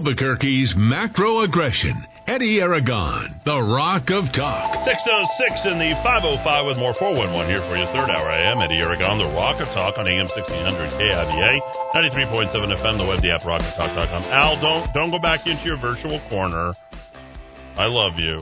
Albuquerque's macro aggression. Eddy Aragon, the Rock of Talk. 606 in the 505 with more 411 here for your third hour. I am Eddy Aragon, the Rock of Talk on AM 1600 KIVA, 93.7 FM, the web, the app, rockoftalk.com. Al, don't, don't go back into your virtual corner. I love you.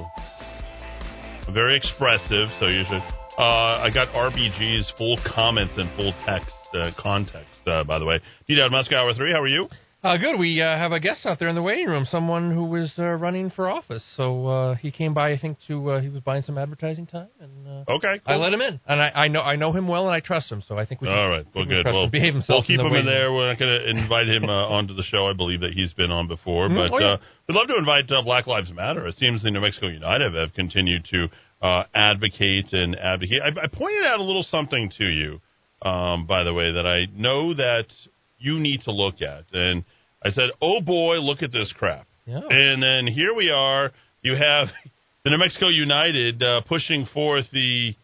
Very expressive, so you should. Uh, I got RBG's full comments and full text uh, context, uh, by the way. D-Dowd Musk Hour 3, how are you? Uh, good. We uh, have a guest out there in the waiting room, someone who was uh, running for office. So uh, he came by, I think, to uh, he was buying some advertising time, and uh, Okay, I let him in, and I, I know I know him well, and I trust him. So I think we. All right. Well, good. Well, him, behave himself. We'll keep in him in there. room. We're not going to invite him uh, onto the show. I believe that he's been on before, Mhm. but Oh, yeah. uh, we'd love to invite uh, Black Lives Matter. It seems the New Mexico United have continued to uh, advocate and advocate. I, I pointed out a little something to you, um, by the way, that I know that you need to look at, and I said, "Oh boy, look at this crap." Yeah. And then here we are. You have the New Mexico United uh, pushing forth the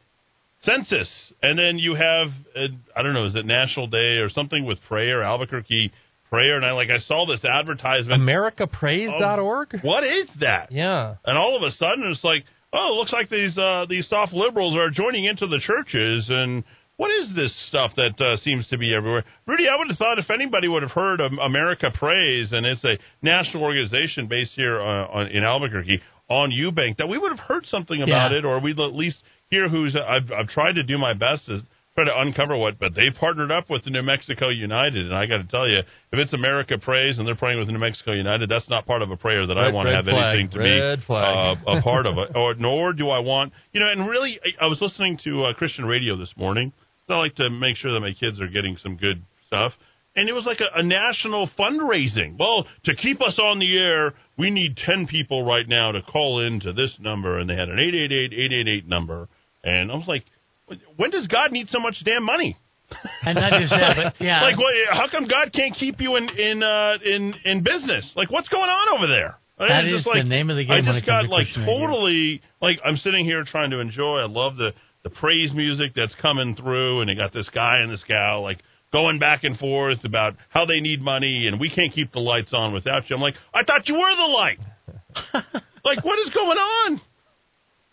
census, and then you have uh, I don't know, is it National Day or something with prayer, Albuquerque prayer, and I like I saw this advertisement. AmericaPraise.org. What is that? Yeah. And all of a sudden, it's like, oh, it looks like these uh, these soft liberals are joining into the churches, and what is this stuff that uh, seems to be everywhere? Rudy, I would have thought if anybody would have heard of America Praise, and it's a national organization based here uh, on, in Albuquerque on Eubank, that we would have heard something about Yeah. it, or we'd at least hear who's. I've, I've tried to do my best to try to uncover what, but they've partnered up with the New Mexico United, and I got to tell you, if it's America Praise and they're praying with New Mexico United, that's not part of a prayer that I want to have flag. anything to Red be uh, a part of it, or nor do I want you know. And really, I, I was listening to uh, Christian radio this morning. I like to make sure that my kids are getting some good stuff. And it was like a, a national fundraising. Well, to keep us on the air, we need 10 people right now to call in to this number. And they had an 888-888 number. And I was like, when does God need so much damn money? And not just that, but yeah. Like, what, how come God can't keep you in in uh, in in business? Like, what's going on over there? I That is the name of the game I just got like totally like I'm sitting here trying to enjoy. I love the the praise music that's coming through, and they got this guy and this gal like going back and forth about how they need money, and we can't keep the lights on without you. I'm like, I thought you were the light. like, what is going on?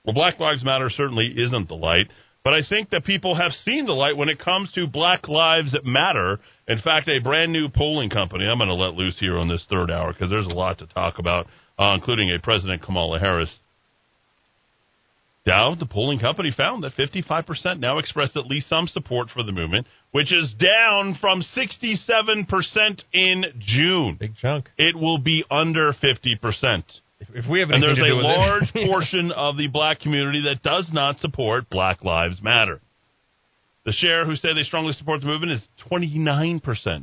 Well, Black Lives Matter certainly isn't the light, but I think that people have seen the light when it comes to Black Lives Matter. In fact, a brand new polling company, I'm going to let loose here on this third hour because there's a lot to talk about, uh, including a President Kamala Harris. Dow, the polling company found that 55% now express at least some support for the movement, which is down from 67% in June. Big chunk. It will be under 50%. If, if we have And there's a do with it- large portion of the black community that does not support Black Lives Matter. The share who say they strongly support the movement is 29%,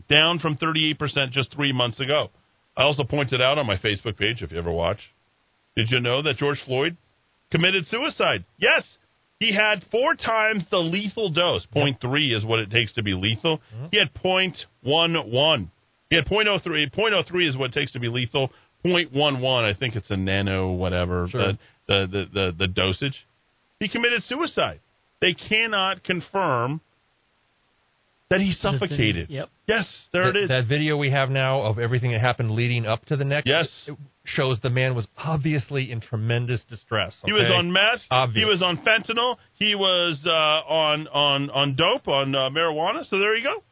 down from 38% just three months ago. I also pointed out on my Facebook page, if you ever watch, did you know that George Floyd committed suicide? Yes. He had four times the lethal dose. Point three is what it takes to be lethal. Mm-hmm. He had point one one. He had point oh three. Point oh three is what it takes to be lethal. Point one one, I think it's a nano whatever Sure. the, the, the the the dosage. He committed suicide. They cannot confirm that he suffocated. Yep. Yes, there that, it is. that video we have now of everything that happened leading up to the neck. Yes. it shows the man was obviously in tremendous distress. He was on meth. Obvious. He was on fentanyl. He was uh, on on on dope on uh, marijuana. So there you go.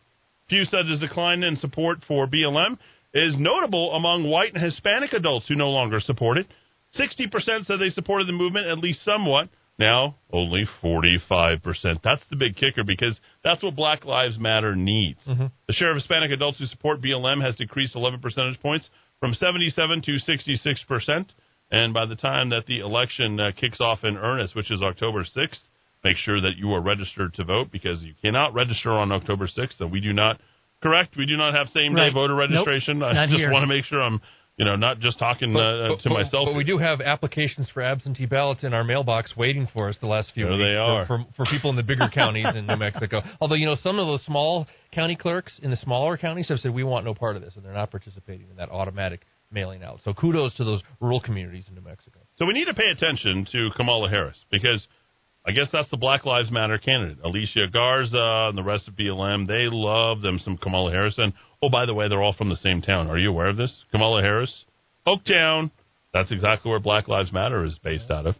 Pew said his decline in support for BLM is notable among white and Hispanic adults who no longer support it. Sixty percent said they supported the movement at least somewhat. Now only forty-five percent. That's the big kicker because that's what Black Lives Matter needs. Mm-hmm. The share of Hispanic adults who support BLM has decreased 11 percentage points from 77 to 66 percent. And by the time that the election uh, kicks off in earnest, which is October 6th, make sure that you are registered to vote because you cannot register on October 6th. And we do not, correct? We do not have same day Right. voter Nope. registration. I just here. want to make sure I'm, you know, not just talking But, uh, but- to but- myself. But we do have applications for absentee ballots in our mailbox waiting for us the last few There weeks they for- are. For, for, people in the bigger counties in New Mexico. Although, you know, some of those small county clerks in the smaller counties have said, we want no part of this, and they're not participating in that automatic mailing out. So kudos to those rural communities in New Mexico. So we need to pay attention to Kamala Harris because I guess that's the Black Lives Matter candidate. Alicia Garza and the rest of BLM, they love them some Kamala Harris. And oh, by the way, they're all from the same town. Are you aware of this? Kamala Harris Oaktown. That's exactly where Black Lives Matter is based out of.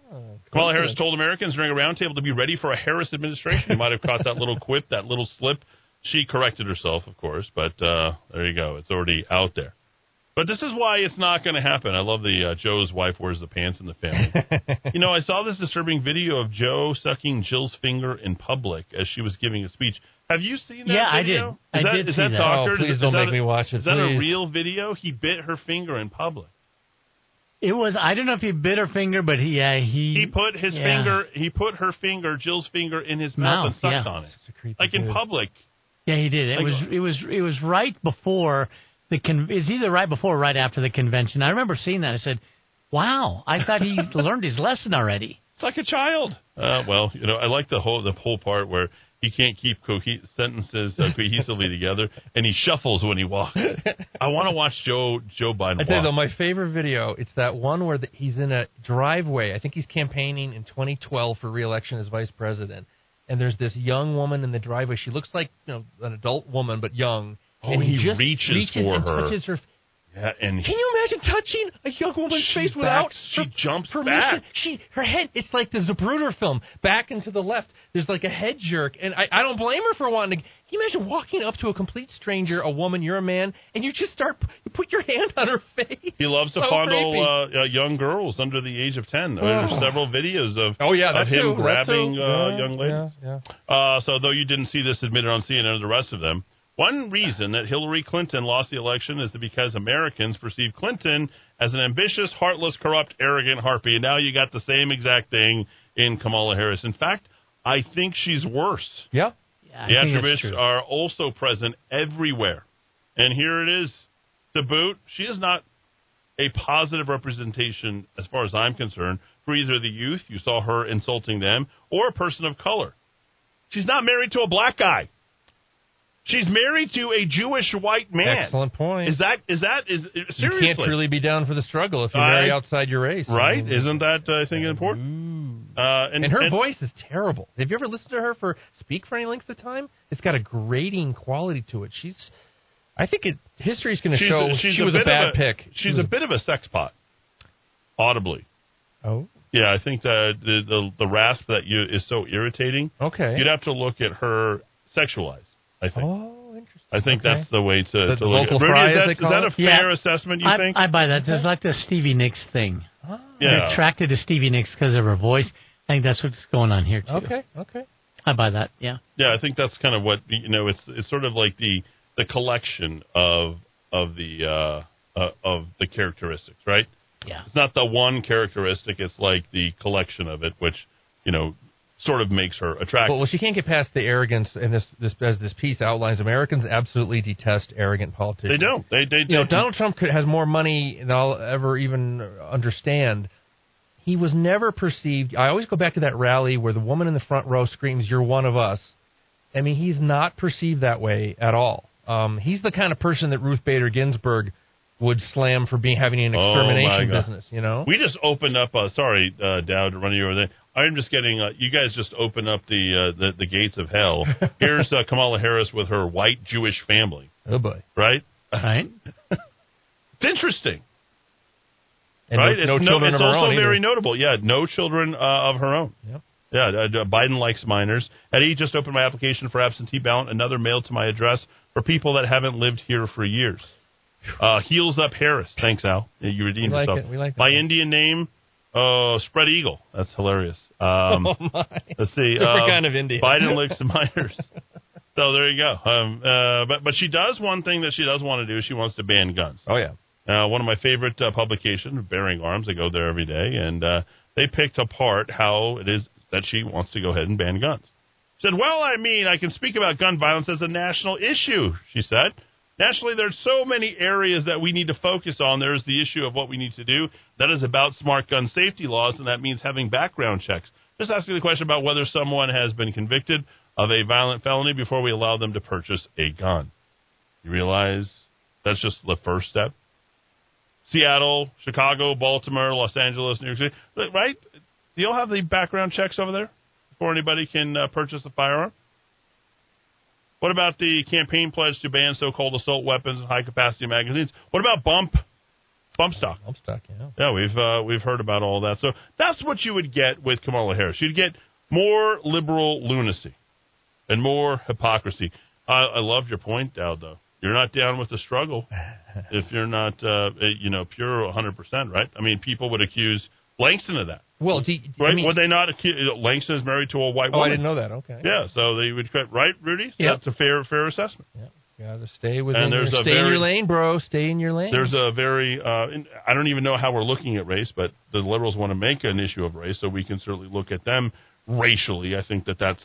Kamala Harris told Americans during a roundtable to be ready for a Harris administration. You might have caught that little quip, that little slip. She corrected herself, of course, but uh, there you go. It's already out there. But this is why it's not going to happen. I love the uh, Joe's wife wears the pants in the family. you know, I saw this disturbing video of Joe sucking Jill's finger in public as she was giving a speech. Have you seen that? Yeah, I did. Is I that, did is see that that. Oh, please Is- is don't that make a- me watch it, Is that a real video? He bit her finger in public. It was. I don't know if he bit her finger, but he. Yeah, he. He put his yeah. finger. He put her finger, Jill's finger, in his mouth, Mouth, and sucked yeah. on it, Such a creepy like in public. Yeah, he did. It Like- was. It was. It was right before the. Con- it's either right before or right after the convention. I remember seeing that. I said, "Wow, I thought he learned his lesson already." It's like a child. Uh, well, you know, I like the whole the whole part where he can't keep cohe- sentences uh, cohesively together, and he shuffles when he walks. I want to watch Joe Joe Biden I tell you though, my favorite video. It's that one where the, he's in a driveway. I think he's campaigning in 2012 for re-election as vice president. And there's this young woman in the driveway. She looks like you know an adult woman, but young. Oh, and he just reaches for and her. Touches her. yeah, and Can you imagine touching a young woman's face without she her jumps permission? back. She her head. It's like the Zapruder film, back and to the left. There's like a head jerk, and I, I don't blame her for wanting to. Can you imagine walking up to a complete stranger, a woman, you're a man, and you just start you put your hand on her face? He loves to fondle uh, uh, young girls under the age of ten. There's Oh. several videos of Oh yeah, of him too, grabbing uh, Yeah, young ladies. Yeah, yeah. Uh, so though you didn't see this admitted on CNN the rest of them, one reason that Hillary Clinton lost the election is because Americans perceive Clinton as an ambitious, heartless, corrupt, arrogant harpy. And now you got the same exact thing in Kamala Harris. In fact, I think she's worse. Yeah. Yeah, The think attributes are also present everywhere. And here it is. To boot, she is not a positive representation, as far as I'm concerned, for either the youth, you saw her insulting them, or a person of color. She's not married to a black guy. She's married to a Jewish white man. Excellent point. Is that is that is seriously? you can't really be down for the struggle if you marry outside your race. right? I mean, Isn't that uh, I think important? Uh, and, and her and- voice is terrible. Have you ever listened to her for speak for any length of time? It's got a grating quality to it. She's, I think it history's going to show a, she was a, a bad a, pick. She She's was a bit of a sex pot, audibly. oh Yeah, I think that the the, the rasp that you is so irritating. okay. You'd have to look at her sexualized. I think. oh, interesting. I think Okay. that's the way to, The- to the look vocal at. Rudy, fry, is as that, they is call that a it? fair Yeah. assessment? You I, think? I buy that. There's like the Stevie Nicks thing. They're yeah. attracted to Stevie Nicks because of her voice. I think that's what's going on here too. Okay. Okay. I buy that. Yeah. yeah, I think that's kind of what you know. It's it's sort of like the the collection of of the uh, uh, of the characteristics, right? Yeah. It's not the one characteristic. It's like the collection of it, which you know sort of makes her attractive. Well, well, she can't get past the arrogance, and this this as this piece outlines, Americans absolutely detest arrogant politicians. they don't. They they, you know, they- Donald Trump could, has more money than I'll ever even understand. He was never perceived. I always go back to that rally where the woman in the front row screams, "You're one of us." I mean, he's not perceived that way at all. Um, he's the kind of person that Ruth Bader Ginsburg would slam for being having an Oh, extermination God. business. You know, We just opened up. Uh, sorry, uh, Dowd, to run you over there. I'm just getting. Uh, you guys just opened up the, uh, the the gates of hell. Here's uh, Kamala Harris with her white Jewish family. oh boy, Right? Right. It's interesting, and right? no, no it's children it's of her also own either. very notable. Yeah, no children uh, of her own. Yep. Yeah, uh, uh, Biden likes minors. Eddie just opened my application for absentee ballot. Another mail to my address for people that haven't lived here for years. Uh, heels up Harris. Thanks, Al. Yeah, You redeemed We like yourself. it. We like it. My Indian name, uh, Spread Eagle. That's hilarious. Um, Oh my! Let's see. Different uh, kind of Indian. Biden licks the minors. so there you go. Um, uh, but but she does one thing that she does want to do. She wants to ban guns. Oh yeah. Uh, one of my favorite uh, publications, Bearing Arms. I go there every day, and uh, they picked apart how it is that she wants to go ahead and ban guns. She said, "Well, I mean, I can speak about gun violence as a national issue." She said. Nationally, there's so many areas that we need to focus on. There's the issue of what we need to do. That is about smart gun safety laws, and that means having background checks. Just asking the question about whether someone has been convicted of a violent felony before we allow them to purchase a gun. You realize that's just the first step? Seattle, Chicago, Baltimore, Los Angeles, New York City, right? You all have the background checks over there before anybody can uh, purchase a firearm? What about the campaign pledge to ban so-called assault weapons and high-capacity magazines? What about bump? bump stock. I'm stuck. Yeah. Yeah, we've uh, we've heard about all that. So that's what you would get with Kamala Harris. You'd get more liberal lunacy and more hypocrisy. I, I loved your point, Dowd. Though you're not down with the struggle if you're not, uh, you know, pure 100 percent, right? I mean, people would accuse Langston of that, Well, do, right? I mean, would they not accuse Langston is married to a white oh, woman? I didn't know that. Okay. Yeah, so they would right, Rudy. Yep. That's a fair fair assessment. Yeah. Got to stay within. And there's your, a stay in your lane, bro. Stay in your lane. There's a very, uh, I don't even know how we're looking at race, but the liberals want to make an issue of race, so we can certainly look at them racially. I think that that's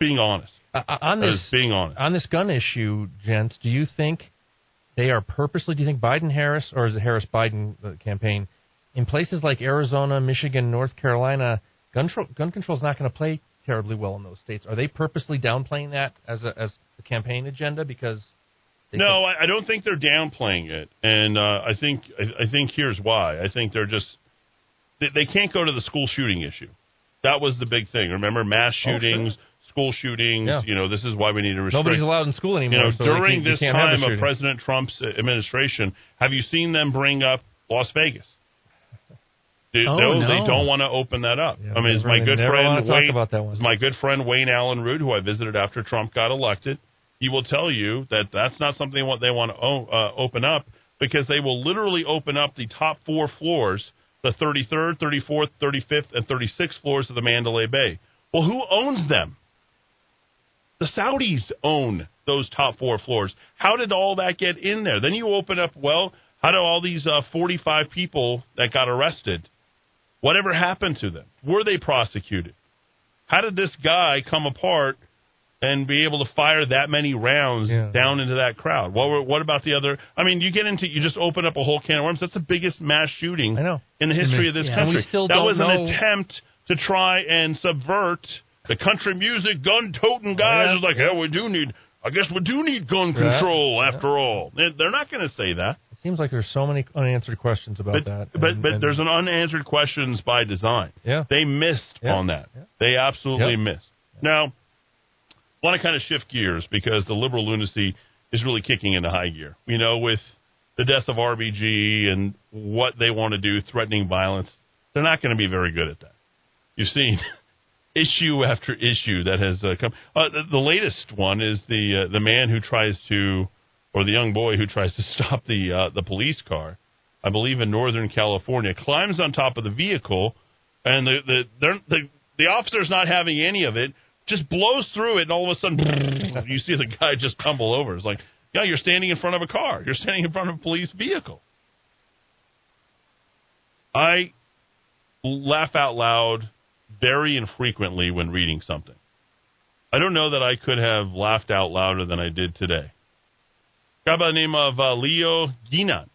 being honest. Uh, uh, on this being honest. on this gun issue, gents. Do you think they are purposely? Do you think Biden Harris or is it Harris Biden campaign in places like Arizona, Michigan, North Carolina? Gun tro- gun control is not going to play terribly well in those states. Are they purposely downplaying that as a as a campaign agenda because? No, I, I don't think they're downplaying it, and uh, I think I, I think here's why. I think they're just they, they can't go to the school shooting issue. That was the big thing. Remember, mass Oh, sure. shootings, school shootings. Yeah. You know, this is why we need to restrict. Nobody's allowed in school you anymore. know, so during you, you this can't have a time of. President Trump's administration, have you seen them bring up Las Vegas? They, Oh, no, no. they don't want to open that up. Yeah, I mean, it's my good friend Wayne. about that one. my good friend Wayne Allyn Root, who I visited after Trump got elected. He will tell you that that's not something what they want to uh, open up because they will literally open up the top four floors, the 33rd, 34th, 35th, and 36th floors of the Mandalay Bay. Well, who owns them? The Saudis own those top four floors. How did all that get in there? Then you open up, well, how do all these uh, 45 people that got arrested, whatever happened to them? Were they prosecuted? How did this guy come apart and be able to fire that many rounds Yeah. down into that crowd? What, were, what about the other? I mean, you get into, you just open up a whole can of worms. That's the biggest mass shooting I know. in the history of this Yeah. Country. still that don't was an attempt to try and subvert the country music gun toting guys. yeah. It's like, yeah, we do need. I guess we do need gun Yeah. control after all. They're not going to say that. Seems like there's so many unanswered questions about But that. but and- but and- there's an unanswered questions by design. Yeah. They missed Yeah. on that. Yeah. They absolutely missed. Now, I want to kind of shift gears because the liberal lunacy is really kicking into high gear. You know, with the death of RBG and what they want to do, threatening violence, they're not going to be very good at that. You've seen issue after issue that has uh, come. Uh, the, the latest one is the uh, the man who tries to, or the young boy who tries to stop the uh, the police car. I believe in Northern California, climbs on top of the vehicle, and the the the the officer's not having any of it. Just blows through it, and all of a sudden, you see the guy just tumble over. It's like, yeah, you're standing in front of a car. You're standing in front of a police vehicle. I laugh out loud very infrequently when reading something. I don't know that I could have laughed out louder than I did today. Guy by the name of uh, Leo Guinan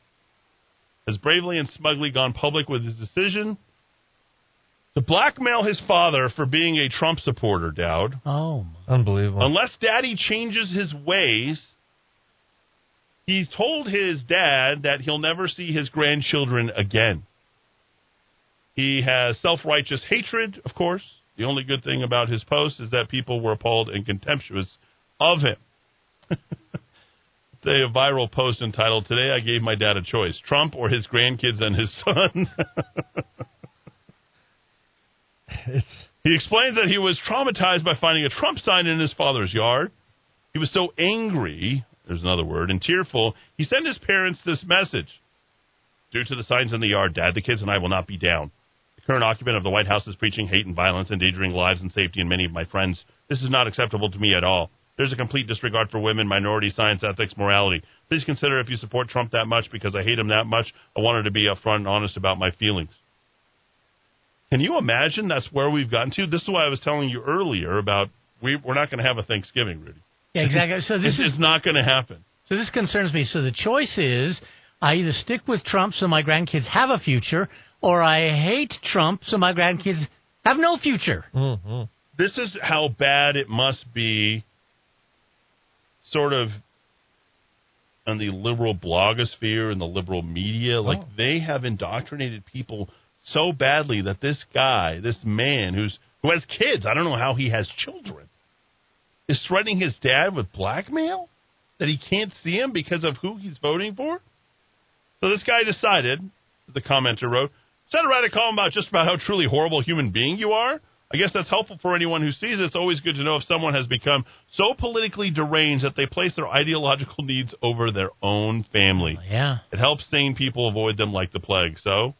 has bravely and smugly gone public with his decision to blackmail his father for being a Trump supporter, Dowd. Oh, my. unbelievable. Unless daddy changes his ways, he's told his dad that he'll never see his grandchildren again. He has self righteous hatred, of course. The only good thing about his post is that people were appalled and contemptuous of him. A viral post entitled, Today I Gave My Dad a Choice Trump or his grandkids and his son. it's He explains that he was traumatized by finding a Trump sign in his father's yard. He was so angry, there's another word, and tearful, he sent his parents this message. Due to the signs in the yard, Dad, the kids and I will not be down. The current occupant of the White House is preaching hate and violence, endangering lives and safety in many of my friends. This is not acceptable to me at all. There's a complete disregard for women, minority, science, ethics, morality. Please consider if you support Trump that much because I hate him that much. I wanted to be upfront and honest about my feelings. Can you imagine that's where we've gotten to? This is why I was telling you earlier about we, we're not going to have a Thanksgiving, Rudy. Yeah, exactly. So this This is is not going to happen. so this concerns me. So the choice is I either stick with Trump so my grandkids have a future, or I hate Trump so my grandkids have no future. hmm This is how bad it must be, sort of, on the liberal blogosphere and the liberal media. Like Oh. they have indoctrinated people so badly that this guy, this man who's who has kids, I don't know how he has children, is threatening his dad with blackmail that he can't see him because of who he's voting for. So this guy decided, the commenter wrote, instead of write a column about just about how truly horrible human being you are, I guess that's helpful for anyone who sees it. It's always good to know if someone has become so politically deranged that they place their ideological needs over their own family. Oh, yeah. It helps sane people avoid them like the plague. So,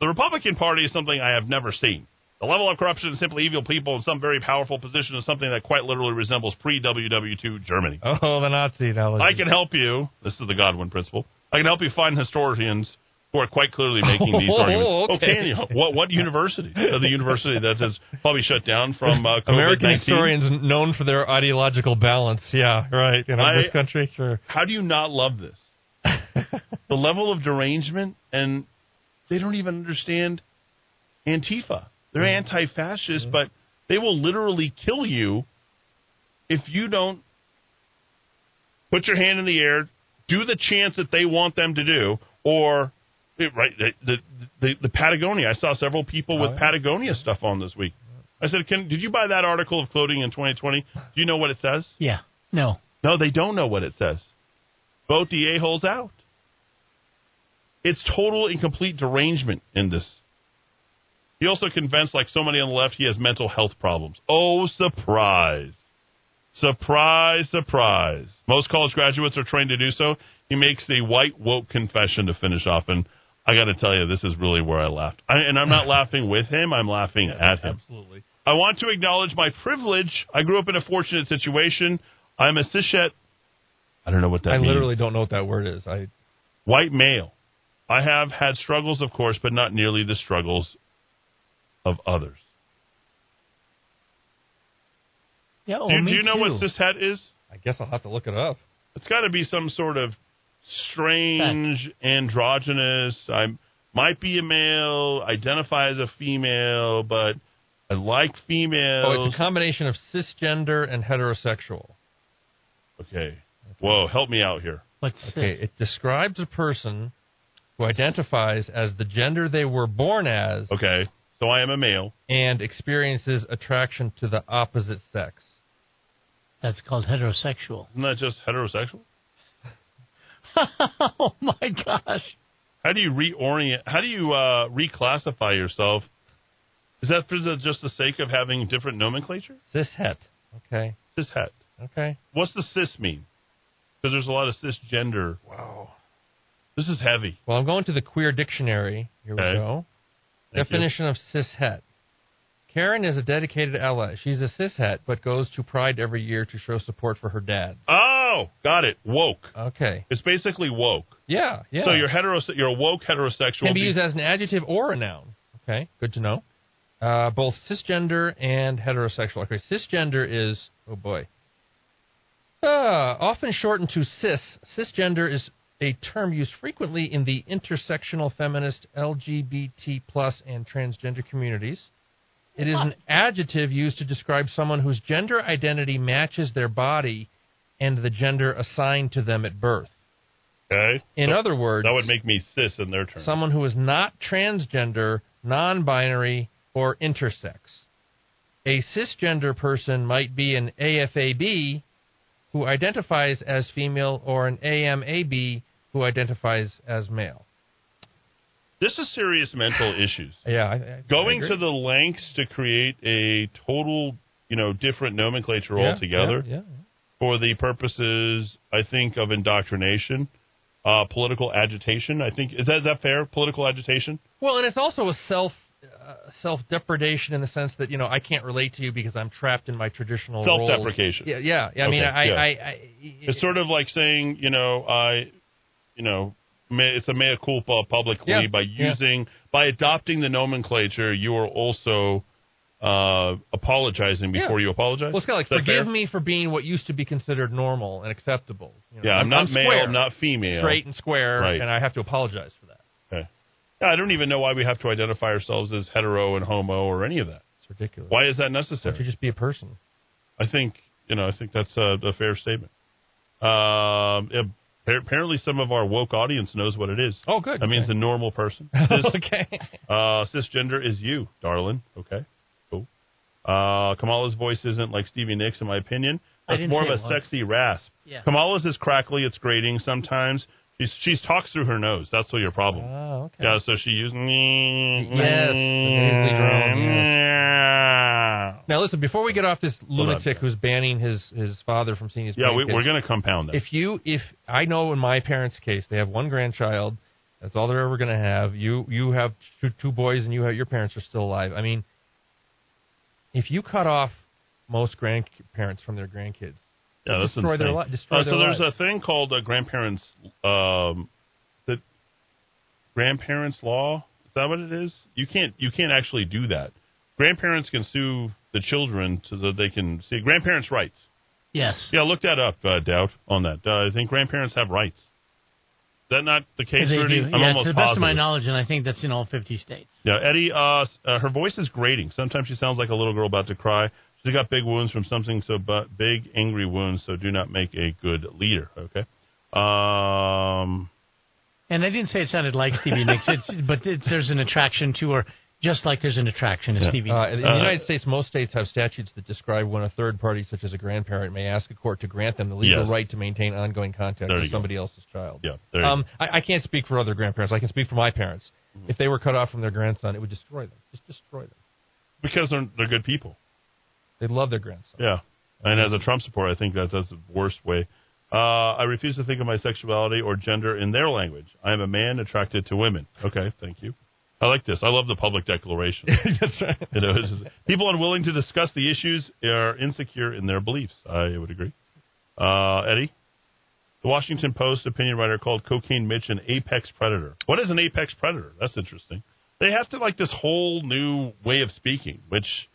the Republican Party is something I have never seen. The level of corruption and simply evil people in some very powerful position is something that quite literally resembles pre WW2 Germany. Oh, the Nazi analogy. I can help you. This is the Godwin principle. I can help you find historians who are quite clearly making these Oh, arguments. okay. can you? What what university? Uh, the university that is probably shut down from uh, American historians known for their ideological balance. Yeah, right. In I- this country, sure. How do you not love this? the level of derangement, and they don't even understand Antifa. They're anti-fascist, but they will literally kill you if you don't put your hand in the air, do the chants that they want them to do, or right the the, the, the Patagonia. I saw several people with Oh, yeah. Patagonia stuff on this week. I said, "Can did you buy that article of clothing in 2020? Do you know what it says?" Yeah. No. No, they don't know what it says. Vote the a-holes out. It's total and complete derangement in this. He also convinced, like so many on the left, he has mental health problems. Oh, surprise. Surprise, surprise. Most college graduates are trained to do so. He makes a white woke confession to finish off, and I got to tell you, this is really where I laughed. I, and I'm not laughing with him, I'm laughing at him. Absolutely. I want to acknowledge my privilege. I grew up in a fortunate situation. I'm a cishet. I don't know what that I means. literally don't know what that word is. I White male. I have had struggles, of course, but not nearly the struggles of others. Yeah. Oh, do, you- me do you know too. what cishet is? I guess I'll have to look it up. It's got to be some sort of strange, androgynous. I might be a male, identify as a female, but I like females. Oh, it's a combination of cisgender and heterosexual. okay. Whoa, help me out here. What's Okay, this? it describes a person who identifies as the gender they were born as Okay. So I am a male. and experiences attraction to the opposite sex. That's called heterosexual. Isn't that just heterosexual? oh my gosh. How do you reorient? How do you uh, reclassify yourself? Is that for the, just the sake of having different nomenclature? Cishet. Okay. Cishet. Okay. What's the cis mean? Because there's a lot of cisgender. Wow. This is heavy. Well, I'm going to the queer dictionary. Here Okay. we go. Thank you. Definition of cishet. Karen is a dedicated ally. She's a cishet, but goes to Pride every year to show support for her dad. Oh, got it. Woke. Okay. It's basically woke. Yeah, yeah. So you're hetero. You're a woke heterosexual. can be used as an adjective or a noun. Okay, good to know. Uh, both cisgender and heterosexual. Okay, cisgender is oh boy. Uh, often shortened to cis, cisgender is a term used frequently in the intersectional feminist, LGBT plus, and transgender communities. It is an adjective used to describe someone whose gender identity matches their body and the gender assigned to them at birth. okay. In So other words, that would make me cis in their terms. someone who is not transgender, non binary, or intersex. A cisgender person might be an AFAB who identifies as female or an AMAB who identifies as male. This is serious mental issues. Yeah, I, I, Going I to the lengths to create a total, you know, different nomenclature Yeah, altogether. Yeah, yeah. for the purposes, I think, of indoctrination, uh, political agitation. I think is that is that fair? Political agitation. Well, and it's also a self uh, self depredation in the sense that you know I can't relate to you because I'm trapped in my traditional. Self-deprecation. Yeah, yeah. yeah I mean, Okay, I, yeah. I, I, It's sort of like saying, you know, I, you know, me- it's a mea culpa publicly Yeah, by yeah. using by adopting the nomenclature. You are also uh, apologizing Yeah. before you apologize. Well, it's kind of like that fair? forgive me for being what used to be considered normal and acceptable. You know, Yeah, I'm, not male. square, I'm not female. straight and square, Right. and I have to apologize for that. Okay. Yeah, I don't even know why we have to identify ourselves as hetero and homo or any of that. It's ridiculous. Why is that don't you just be a person? I think you know. I think that's a, a fair statement. Um, yeah, apparently, some of our woke audience knows what it is. Oh, good. That means Okay. a normal person. Cis, okay. uh, cisgender is you, darling. Okay, cool. Uh, Kamala's voice isn't like Stevie Nicks, in my opinion. I That's didn't more of a was. sexy rasp. Yeah. Kamala's is crackly. It's grating sometimes. She's, she talks through her nose. That's what your problem. Oh, okay. Yeah, so she used. Yes, Now listen, before we get off this lunatic who's banning his his father from seeing his Yeah, we, we're going to compound that. if you if I know in my parents' case they have one grandchild, that's all they're ever going to have. You you have two, two boys and you have your parents are still alive. I mean, if you cut off most grandparents from their grandkids, yeah, that's destroy their li- destroy Uh, so their there's a thing called uh, grandparents. Um, the grandparents law. Is that what it is? You can't you can't actually do that. Grandparents can sue the children so that they can see grandparents' rights. Yes. Yeah, look that up, uh, Dowd, on that. Uh, I think grandparents have rights. Is that not the case, They Rudy? do. I'm yeah, almost to the best positive. of my knowledge, and I think that's in all 50 states. Yeah, Eddie, uh, uh, her voice is grating. Sometimes she sounds like a little girl about to cry. She's got big wounds from something so bu- big, angry wounds, so do not make a good leader, okay? Um, And I didn't say it sounded like Stevie Nicks, it's, but it's, there's an attraction to her, just like there's an attraction to Stevie Uh, in the Uh, United States, most states have statutes that describe when a third party, such as a grandparent, may ask a court to grant them the legal Yes. right to maintain ongoing contact There you with go. somebody else's child. yeah, there Um. I, I can't speak for other grandparents. I can speak for my parents. Mm-hmm. If they were cut off from their grandson, it would destroy them. Just destroy them. Because they're, they're good people. They love their grandson. Yeah. And as a Trump supporter, I think that that's the worst way. Uh, I refuse to think of my sexuality or gender in their language. I am a man attracted to women. Okay, thank you. I like this. I love the public declaration. That's right. You know, just- people unwilling to discuss the issues are insecure in their beliefs. I would agree. Uh, Eddie, the Washington Post opinion writer called Cocaine Mitch an apex predator. What is an apex predator? That's interesting. They have to like this whole new way of speaking, which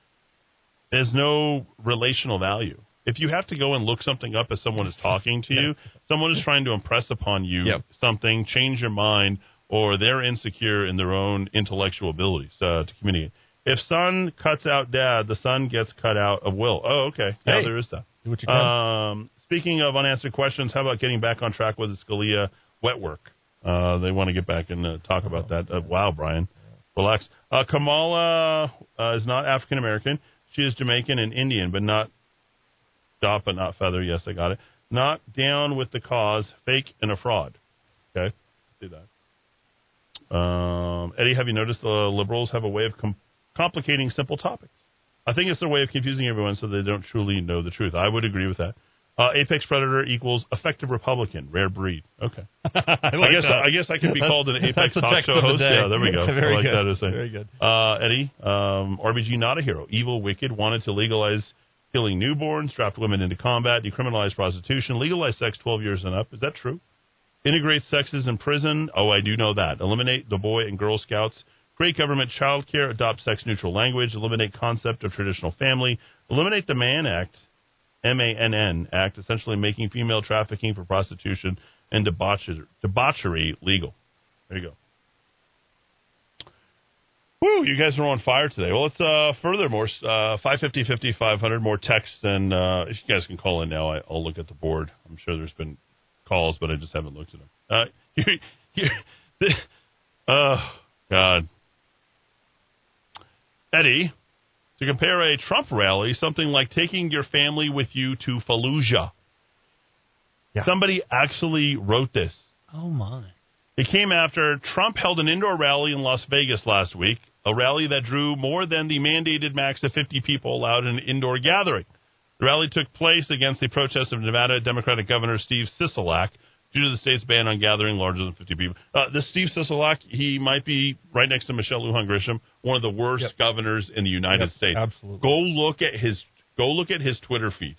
has no relational value. If you have to go and look something up as someone is talking to you, someone is trying to impress upon you Yep. something, change your mind, or they're insecure in their own intellectual abilities uh, to communicate. If son cuts out dad, the son gets cut out of will. Oh, okay. Yeah, Hey. there is that. Do what you can. Um, speaking of unanswered questions, how about getting back on track with the Scalia wet work? Uh, they want to get back and uh, talk about that. Uh, wow, Brian, relax. Uh, Kamala uh, is not African American. She is Jamaican and Indian, but not dot, but not feather. Yes, I got it. Not down with the cause, fake and a fraud. Okay, see that. Um, Eddie, have you noticed the liberals have a way of com- complicating simple topics? I think it's their way of confusing everyone so they don't truly know the truth. I would agree with that. Uh, apex predator equals effective Republican, rare breed. Okay, I, I guess I guess I could be called an apex talk show of the host. Yeah, there we go. Very I like good. that as Very good. Uh, Eddie, um, RBG not a hero. Evil, wicked, wanted to legalize killing newborns, draft women into combat, decriminalize prostitution, legalize sex 12 years and up. Is that true? Integrate sexes in prison. Oh, I do know that. Eliminate the Boy and Girl Scouts. Create government child care. Adopt sex neutral language. Eliminate concept of traditional family. Eliminate the Mann Act, M A N N Act, essentially making female trafficking for prostitution and debauchery, debauchery legal. There you go. Woo, you guys are on fire today. Well, let's uh, furthermore, uh, 550, 50, 500, more text. And uh, you guys can call in now, I, I'll look at the board. I'm sure there's been calls, but I just haven't looked at them. Uh, here, here, oh, God. Eddie, to compare a Trump rally, something like taking your family with you to Fallujah. Yeah. Somebody actually wrote this. oh, my. It came after Trump held an indoor rally in Las Vegas last week, a rally that drew more than the mandated max of 50 people allowed in an indoor gathering. The rally took place against the protest of Nevada Democratic Governor Steve Sisolak due to the state's ban on gathering larger than 50 people. Uh, this Steve Sisolak, he might be right next to Michelle Lujan Grisham, one of the worst Yep. governors in the United Yep, States. absolutely. Go look at his go look at his Twitter feed.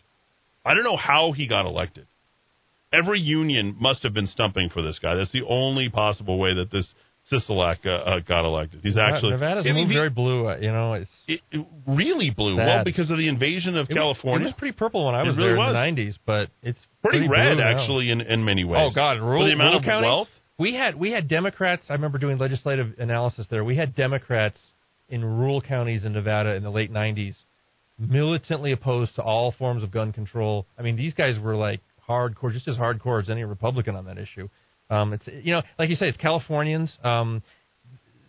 I don't know how he got elected. Every union must have been stumping for this guy. That's the only possible way that this Sisolak uh, uh, got elected. He's actually Nevada's I mean, moved very blue. uh, You know, it's it, it really blue. Sad. Well, because of the invasion of it was- California. it was pretty purple when I was really there was. in the '90s, but it's pretty, red, blue actually, in, in many ways. Oh God, For rural, the amount of counties, wealth. We had we had Democrats. I remember doing legislative analysis there. We had Democrats in rural counties in Nevada in the late '90s, militantly opposed to all forms of gun control. I mean, these guys were like hardcore, just as hardcore as any Republican on that issue. Um, it's you know, like you say, it's Californians. Um,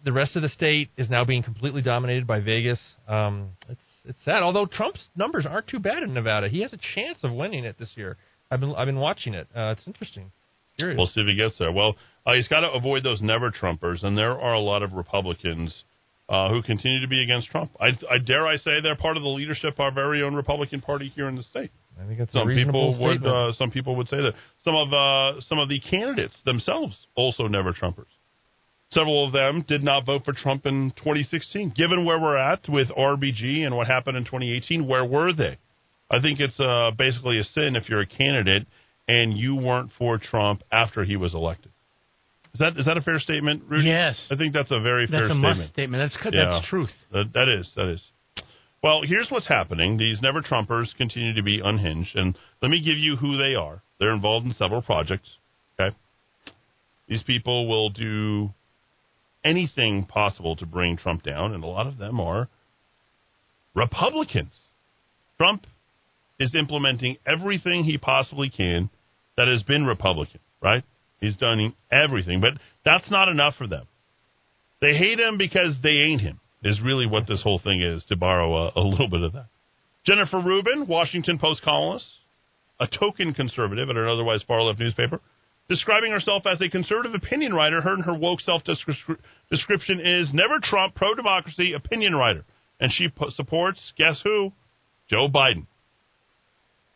the rest of the state is now being completely dominated by Vegas. Um, it's it's sad. Although Trump's numbers aren't too bad in Nevada, he has a chance of winning it this year. I've been I've been watching it. Uh, it's interesting. Curious. We'll see if he gets there. Well, uh, he's got to avoid those never Trumpers, and there are a lot of Republicans uh, who continue to be against Trump. I, I dare I say they're part of the leadership of our very own Republican Party here in the state. I think that's a Some people would statement. uh, some people would say that some of uh, some of the candidates themselves also never Trumpers. Several of them did not vote for Trump in 2016. Given where we're at with RBG and what happened in 2018, where were they? I think it's uh, basically a sin if you're a candidate and you weren't for Trump after he was elected. Is that is that a fair statement, Rudy? Yes. I think that's a very fair statement. That's a statement. must statement. That's good. Yeah. Truth. That, that is, that is. Well, here's what's happening. These never Trumpers continue to be unhinged, and let me give you who they are. They're involved in several projects. Okay, these people will do anything possible to bring Trump down, and a lot of them are Republicans. Trump is implementing everything he possibly can that has been Republican, right? He's done everything, but that's not enough for them. They hate him because they ain't him, is really what this whole thing is, to borrow a, a little bit of that. Jennifer Rubin, Washington Post columnist, a token conservative at an otherwise far left newspaper, describing herself as a conservative opinion writer. Her and her woke self description is never Trump, pro democracy, opinion writer. And she po- supports, guess who? Joe Biden.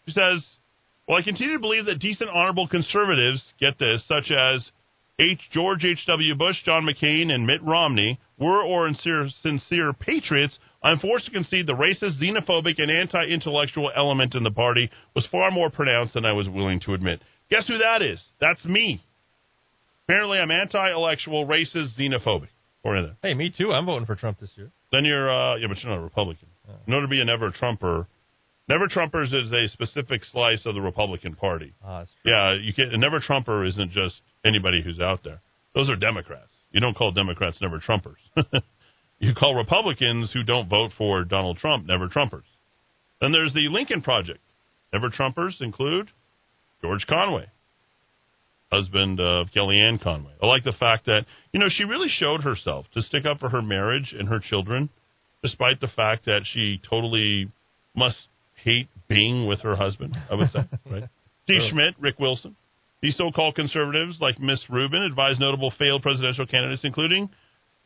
She says, Well, I continue to believe that decent, honorable conservatives, get this, such as H. George H.W. Bush, John McCain, and Mitt Romney were or sincere, sincere patriots, I'm forced to concede the racist, xenophobic, and anti intellectual element in the party was far more pronounced than I was willing to admit. Guess who that is? That's me. Apparently, I'm anti intellectual, racist, xenophobic. Or anything. Hey, me too. I'm voting for Trump this year. Then you're, uh, yeah, but you're not a Republican. In order to be a never Trumper, never Trumpers is a specific slice of the Republican Party. Ah, true. Yeah, you can. A never Trumper isn't just anybody who's out there. Those are Democrats. You don't call Democrats never Trumpers. you call Republicans who don't vote for Donald Trump never Trumpers. Then there's the Lincoln Project. Never Trumpers include George Conway, husband of Kellyanne Conway. I like the fact that, you know, she really showed herself to stick up for her marriage and her children, despite the fact that she totally must hate being with her husband, I would say. right? Steve Schmidt, Rick Wilson. These so called conservatives, like Miss Rubin, advise notable failed presidential candidates, including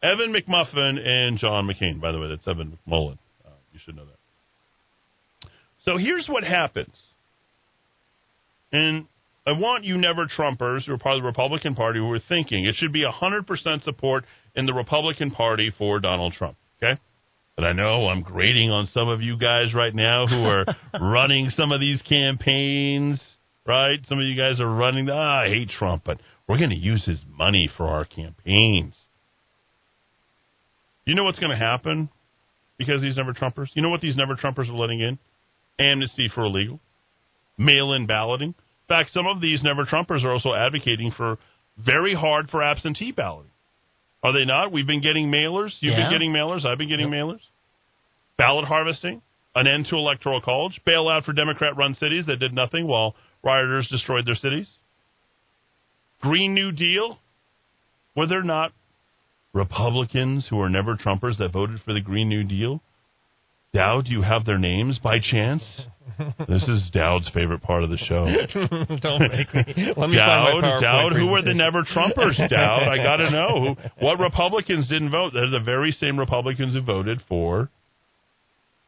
Evan McMuffin and John McCain. By the way, that's Evan McMullen. Uh, you should know that. So here's what happens. And I want you never Trumpers who are part of the Republican Party who are thinking it should be 100% support in the Republican Party for Donald Trump. Okay? But I know I'm grating on some of you guys right now who are running some of these campaigns, right? Some of you guys are running, ah, I hate Trump, but we're going to use his money for our campaigns. You know what's going to happen because these never Trumpers? You know what these never Trumpers are letting in? Amnesty for illegal, mail in balloting. In fact, some of these never Trumpers are also advocating for very hard for absentee balloting. Are they not? We've been getting mailers. You've Yeah. been getting mailers. I've been getting mailers. Ballot harvesting, an end to electoral college, bailout for Democrat run cities that did nothing while rioters destroyed their cities. Green New Deal. Were there not Republicans who are never Trumpers that voted for the Green New Deal? Dowd, do you have their names by chance? this is Dowd's favorite part of the show. Don't make me. Let me Dowd, find Dowd, who were the never Trumpers? Dowd, I got to know who, what Republicans didn't vote. They're the very same Republicans who voted for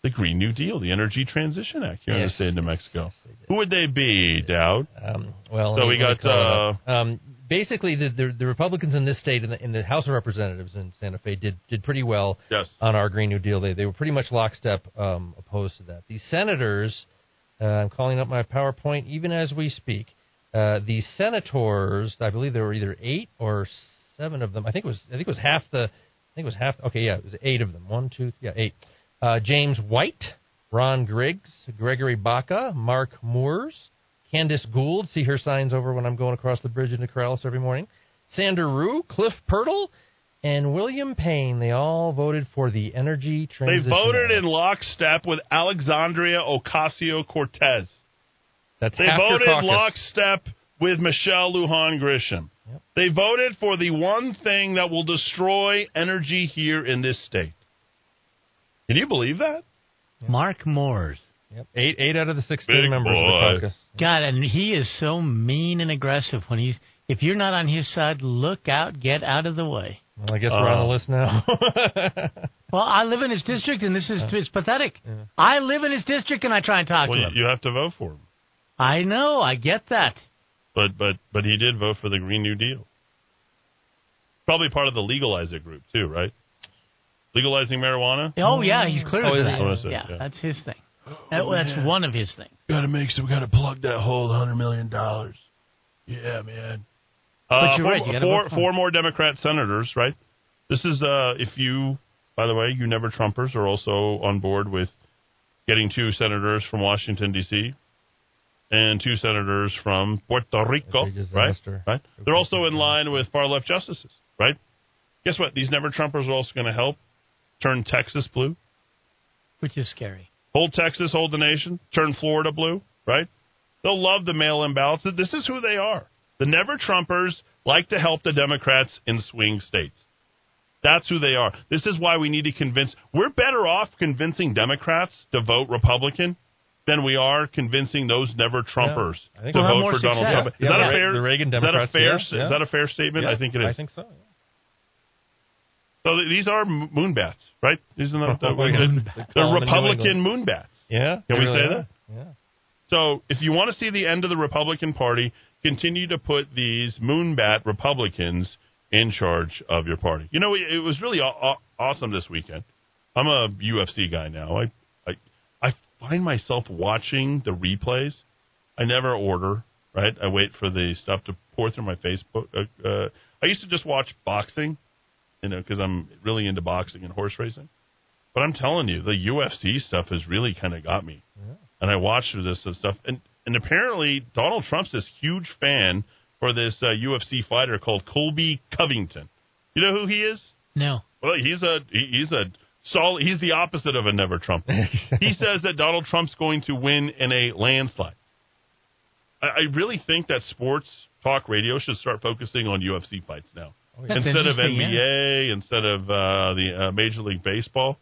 the Green New Deal, the Energy Transition Act here in the state of New Mexico. Yes. Who would they be, Dowd? Um, well, So we me- let me got, it up. um, basically the, the the Republicans in this state in the, in the House of Representatives in Santa Fe did did pretty well Yes. on our Green New Deal. They they were pretty much lockstep um, opposed to that. The senators, uh, I'm calling up my PowerPoint even as we speak. Uh, the senators, I believe there were either eight or seven of them. I think it was I think it was half the I think it was half. Okay, yeah, it was eight of them. One, two, yeah, eight. Uh, James White, Ron Griggs, Gregory Baca, Mark Moores, Candace Gould. See her signs over when I'm going across the bridge into Corrales every morning. Sander Rue, Cliff Pirtle, and William Payne. They all voted for the energy transition. They voted in lockstep with Alexandria Ocasio Cortez. That's They voted caucus. lockstep with Michelle Lujan Grisham. Yep. They voted for the one thing that will destroy energy here in this state. Can you believe that? Mark Moores. Yep. Eight eight out of the sixteen Big members boy. of the caucus. God, and he is so mean and aggressive when he's If you're not on his side, look out, get out of the way. Well, I guess we're on Uh, the list now. Well, I live in his district, and this is it's pathetic. Yeah. I live in his district, and I try and talk Well, to him. you have to vote for him. I know, I get that. But but but he did vote for the Green New Deal. Probably part of the legalize it group too, right? Legalizing marijuana. Oh yeah, he's clear Oh, to that. he? Oh, is it? yeah, Yeah. that's his thing. That- that's one of his things. Got to make so we got to plug that hole, hundred million dollars. Yeah, man. But Uh, you're four, right, you four, four more Democrat senators, right? This is uh, if you, by the way, you never Trumpers are also on board with getting two senators from Washington D.C. and two senators from Puerto Rico, right? Right. They're also in line with far left justices, right? Guess what? These never Trumpers are also going to help turn Texas blue. Which is scary. Hold Texas, hold the nation, turn Florida blue, right? They'll love the mail in ballots. This is who they are. The never Trumpers like to help the Democrats in swing states. That's who they are. This is why we need to convince. We're better off convincing Democrats to vote Republican than we are convincing those never Trumpers Yeah, to we'll vote for Donald. Trump. Is Yeah, that a fair? the Reagan is that a fair? Is that a fair statement? Yeah, I think it is. I think so. So th- these are m- moonbats, right? These are the, the, Republican- the, They call them in New Republican England. moonbats. Yeah. Can we really say are. that? Yeah. So if you want to see the end of the Republican Party, continue to put these moonbat Republicans in charge of your party. You know, it, it was really aw- aw- awesome this weekend. I'm a UFC guy now. I, I I find myself watching the replays. I never order. Right, I wait for the stuff to pour through my Facebook. Uh, uh, I used to just watch boxing, you know, because I'm really into boxing and horse racing. But I'm telling you, the UFC stuff has really kind of got me and I watched this and stuff. And and apparently Donald Trump's this huge fan for this uh, UFC fighter called Colby Covington. You know who he is? No. Well, he's a he, he's a solid. He's the opposite of a never Trump. he says that Donald Trump's going to win in a landslide. I, I really think that sports talk radio should start focusing on UFC fights now That's instead of interesting, yeah. NBA, instead of uh, the uh, Major League Baseball.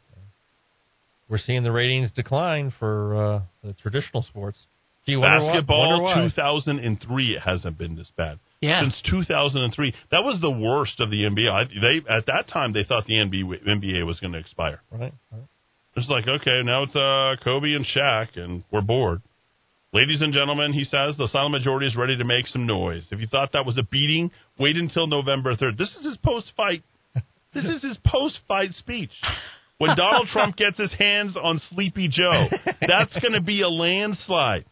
We're seeing the ratings decline for uh, the traditional sports. Gee, wonder Basketball, wonder why. 2003, it hasn't been this bad. Yeah. Since 2003, that was the worst of the NBA. I, they at that time they thought the NBA, NBA was going to expire. Right. right. It's like okay, now it's uh, Kobe and Shaq, and we're bored. Ladies and gentlemen, he says the silent majority is ready to make some noise. If you thought that was a beating, wait until November 3rd. This is his post-fight. This is his post-fight speech. When Donald Trump gets his hands on Sleepy Joe, that's going to be a landslide.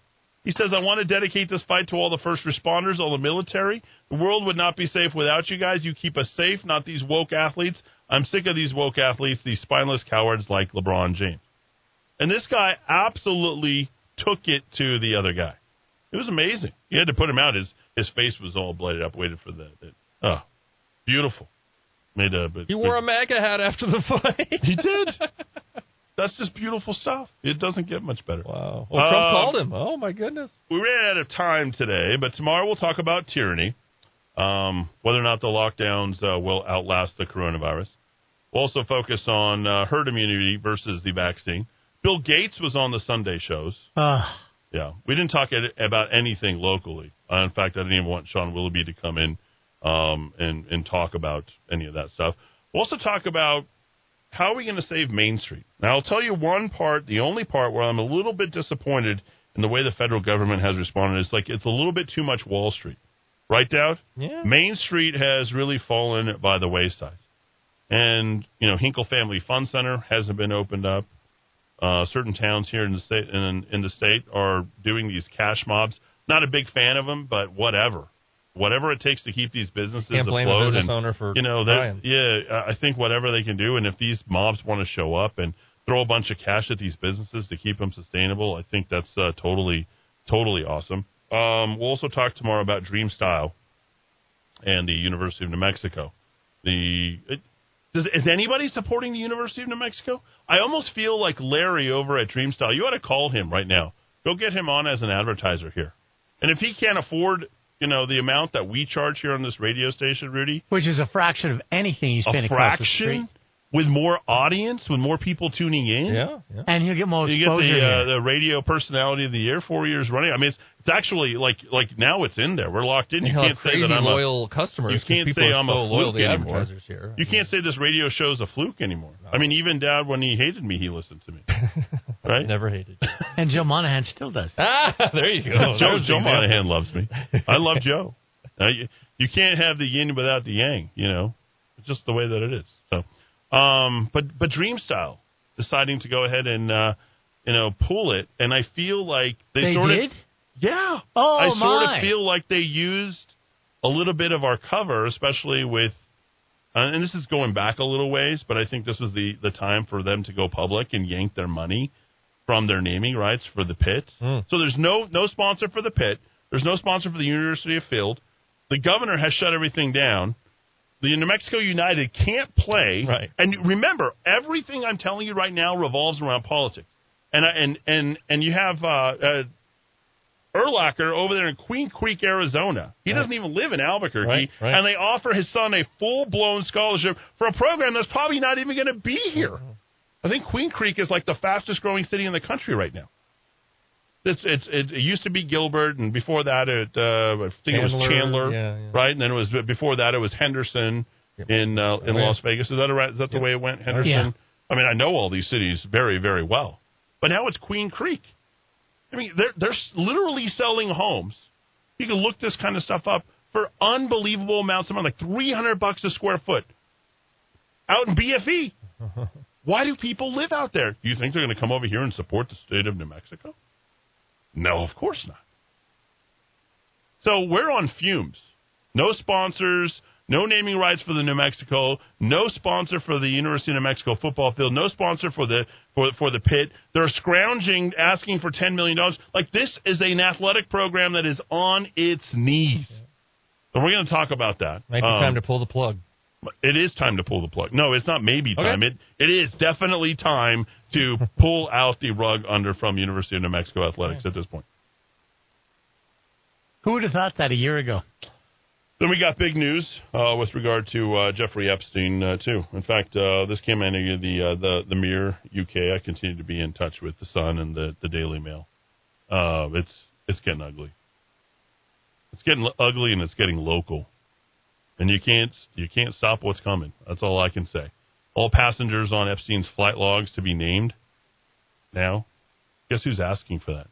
He says, I want to dedicate this fight to all the first responders, all the military. The world would not be safe without you guys. You keep us safe, not these woke athletes. I'm sick of these woke athletes, these spineless cowards like LeBron James. And this guy absolutely took it to the other guy. It was amazing. He had to put him out. His his face was all blooded up, waited for the. the oh, beautiful. Made a. But, He wore a MAGA hat after the fight. He did. That's just beautiful stuff. It doesn't get much better. Wow. Well, Trump Um, called him. Oh my goodness. We ran out of time today, but tomorrow we'll talk about tyranny, um, whether or not the lockdowns uh, will outlast the coronavirus. We'll also focus on uh, herd immunity versus the vaccine. Bill Gates was on the Sunday shows. Uh, Yeah, we didn't talk about anything locally. Uh, in fact, I didn't even want Sean Willoughby to come in um, and and talk about any of that stuff. We'll also talk about how are we going to save Main Street. Now, I'll tell you one part, the only part where I'm a little bit disappointed in the way the federal government has responded. It's like it's a little bit too much Wall Street, right, Dowd? Yeah. Main Street has really fallen by the wayside, and you know Hinkle Family Fun Center hasn't been opened up. Uh, certain towns here in the state in, in the state are doing these cash mobs. Not a big fan of them, but whatever, whatever it takes to keep these businesses Can't blame a afloat. business and, owner for you know, that yeah, I I think whatever they can do, and if these mobs want to show up and throw a bunch of cash at these businesses to keep them sustainable, I think that's uh, totally, totally awesome. Um, we'll also talk tomorrow about Dreamstyle and the University of New Mexico. The it, does, is anybody supporting the University of New Mexico? I almost feel like Larry over at Dreamstyle. You ought to call him right now. Go get him on as an advertiser here. And if he can't afford, you know, the amount that we charge here on this radio station, Rudy, which is a fraction of anything you a spend across the street. fraction, with more audience, with more people tuning in. Yeah, yeah. And he'll get more You get exposure. the here. uh, the radio personality of the year four years running. I mean, it's, it's actually like like now it's in there. We're locked in. You He'll can't say crazy that I'm a, loyal customers. you 'cause can't people say are I'm so a loyal fluke to anymore. advertisers here. You can't say this radio show's a fluke anymore. I mean, even Dad, when he hated me, he listened to me. Right? Never hated. you. and Joe Monahan still does. ah, there you go. Joe, There's the Joe example. Monahan loves me. I love Joe. Now, you, you can't have the yin without the yang. You know, it's just the way that it is. So, um, but but Dreamstyle deciding to go ahead and uh, you know pull it, and I feel like they, They sort did? of yeah. Oh, I sort of feel like they used a little bit of our cover, especially with. Uh, and this is going back a little ways, but I think this was the, the time for them to go public and yank their money from their naming rights for the pit. Hmm. So there's no no sponsor for the pit. There's no sponsor for the University of Field. The governor has shut everything down. The New Mexico United can't play. Right. And remember, everything I'm telling you right now revolves around politics. And I- and and and you have uh, uh, Erlacher over there in Queen Creek, Arizona. He Right. doesn't even live in Albuquerque, Right, right. and they offer his son a full blown scholarship for a program that's probably not even going to be here. Mm-hmm. I think Queen Creek is like the fastest growing city in the country right now. It's, it's it, it used to be Gilbert, and before that, it uh, I think it was Chandler, Chandler, yeah, yeah. right? And then it was before that, it was Henderson in uh, in. Las Vegas. Is that a, is that the Yep. way it went? Henderson. Yeah. I mean, I know all these cities very very well, but now it's Queen Creek. I mean, they're they're literally selling homes. You can look this kind of stuff up for unbelievable amounts of money, like three hundred bucks a square foot, out in BFE. Why do people live out there? You think they're going to come over here and support the state of New Mexico? No, of course not. So we're on fumes. No sponsors, no naming rights for the New Mexico, no sponsor for the University of New Mexico football field, no sponsor for the for for the pit. They're scrounging, asking for ten million dollars. Like this is an athletic program that is on its knees. And we're going to talk about that. Might be Um, time to pull the plug. It is time to pull the plug. No, it's not maybe Okay. time. It it is definitely time to pull out the rug under from University of New Mexico athletics at this point. Who would have thought that a year ago? Then we got big news uh, with regard to uh, Jeffrey Epstein uh, too. In fact, uh, this came out of the uh, the the Mirror UK. I continue to be in touch with the Sun and the the Daily Mail. Uh, it's it's getting ugly. It's getting ugly and it's getting local, and you can't you can't stop what's coming. That's all I can say. All passengers on Epstein's flight logs to be named. Now, guess who's asking for that?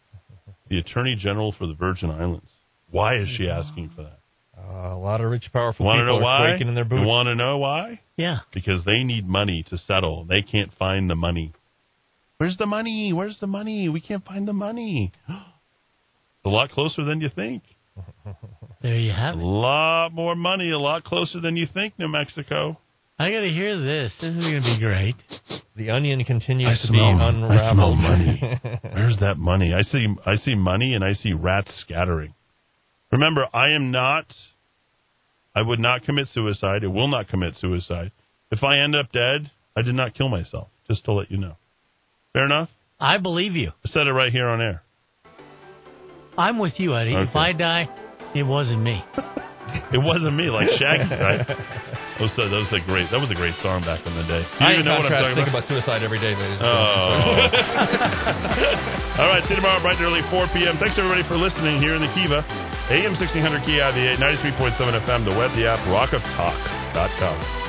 The Attorney General for the Virgin Islands. Why is she asking for that? Uh, a lot of rich, powerful Want to people know are why? quaking in their You boots. want to know why? Yeah. Because they need money to settle. They can't find the money. Where's the money? Where's the money? We can't find the money. a lot closer than you think. There you have it. A lot more money. A lot closer than you think. New Mexico. I got to hear this. This is going to be great. The onion continues I to be smell- I smell money. Where's that money? I see. I see money, and I see rats scattering. Remember, I am not. I would not commit suicide. I will not commit suicide. If I end up dead, I did not kill myself. Just to let you know. Fair enough. I believe you. I said it right here on air. I'm with you, Eddy. If I die, it wasn't me. It wasn't me, like Shaggy, right? That was, a, that was a great. That was a great song back in the day. You I, even in know what I'm talking think about? about suicide every day. ladies and Oh. All right, see you tomorrow bright and early, 4 p.m. Thanks everybody for listening here in the Kiva, AM 1600 KIVA, the 93.7 FM, the web, the app, rockoftalk.com.